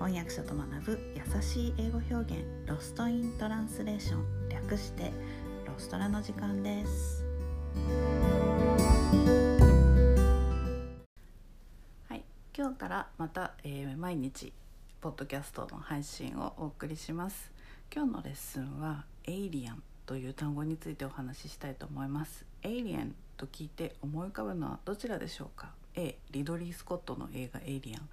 翻訳者と学ぶ優しい英語表現ロストイントランスレーション略してロストラの時間です。はい今日からまた、えー、毎日ポッドキャストの配信をお送りします。今日のレッスンはエイリアンという単語についてお話ししたいと思います。エイリアンと聞いて思い浮かぶのはどちらでしょうか？A リドリー・スコットの映画「エイリアン」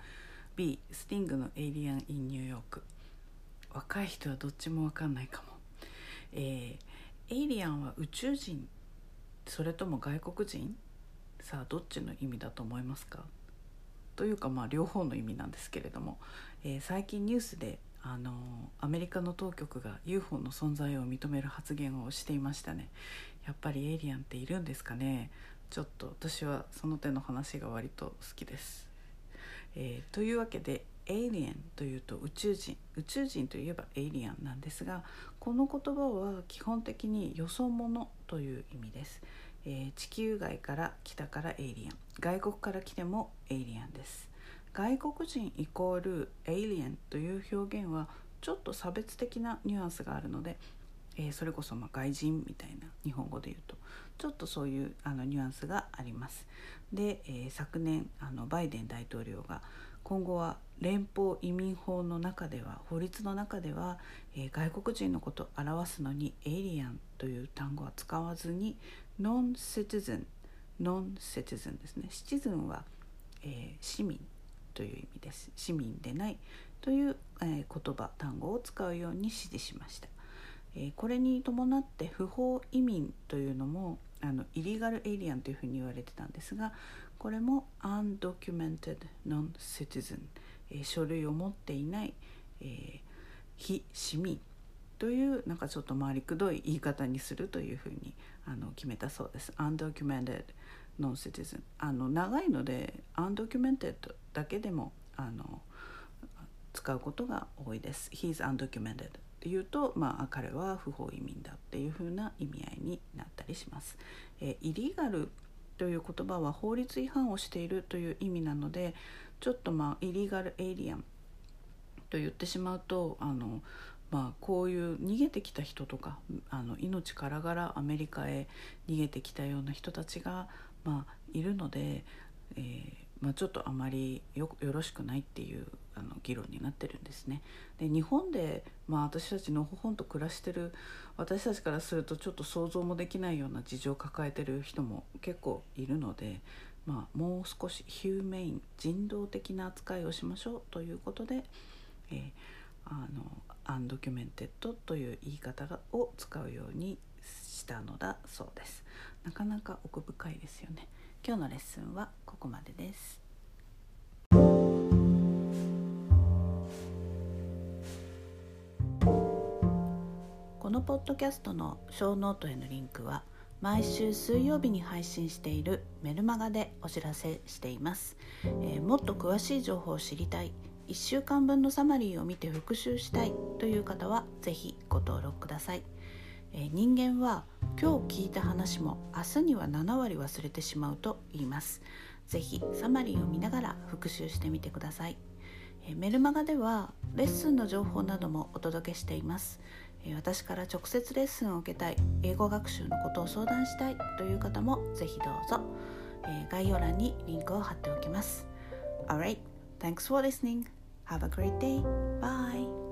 B スティングの「エイリアン・イン・ニューヨーク」若い人はどっちも分かんないかも、えー、エイリアンは宇宙人？それとも外国人？さあどっちの意味だと思いますか？というかまあ両方の意味なんですけれども、えー、最近ニュースであのアメリカの当局が UFO の存在を認める発言をしていましたね。やっぱりエイリアンっているんですかね？ちょっと私はその手の話が割と好きです。えー、というわけでエイリアンというと宇宙人。宇宙人といえばエイリアンなんですがこの言葉は基本的によそ者という意味です、えー、地球外から来たからエイリアン。外国から来てもエイリアンです。外国人イコールエイリアンという表現はちょっと差別的なニュアンスがあるのでえー、それこそま外人みたいな日本語で言うとちょっとそういうあのニュアンスがあります。で、えー、昨年あのバイデン大統領が今後は連邦移民法の中では法律の中では、えー、外国人のことを表すのにエイリアンという単語は使わずにノンシティズンノンシティズンですねシティズンは、え市民という意味です市民でないという、え言葉単語を使うように指示しました。えこれに伴って不法移民というのもあのイリガルエイリアンというふうに言われてたんですがこれも undocumented non-citizen、え書類を持っていない、えー、非市民というなんかちょっと回りくどい言い方にするというふうにあの決めたそうです。undocumented non-citizen あの長いので undocumented だけでもあの使うことが多いです。He's undocumented っていうと、まあ、彼は不法移民だっていう風な意味合いになったりします。えイリーガルという言葉は法律違反をしているという意味なのでちょっとまあイリーガルエイリアンと言ってしまうとあの、まあ、こういう逃げてきた人とかあの命からがらアメリカへ逃げてきたような人たちが、まあ、いるので、えーまあ、ちょっとあまりよろしくないっていうあの議論になってるんですね。で日本で、まあ、私たちのほほんと暮らしてる私たちからするとちょっと想像もできないような事情を抱えてる人も結構いるので、まあ、もう少し humane 人道的な扱いをしましょうということで、えー、あの undocumented という言い方を使うようにしたのだそうです。なかなか奥深いですよね。今日のレッスンはここまでです。このポッドキャストの show note へのリンクは毎週水曜日に配信しているメルマガでお知らせしています、えー、もっと詳しい情報を知りたい。1週間分のサマリーを見て復習したいという方は是非ご登録ください。え人間は今日聞いた話も明日には7割忘れてしまうと言います是非サマリーを見ながら復習してみてくださいえメルマガではレッスンの情報などもお届けしていますえ私から直接レッスンを受けたい英語学習のことを相談したいという方も是非どうぞ、え概要欄にリンクを貼っておきます Alright, thanks for listening. Have a great day. Bye.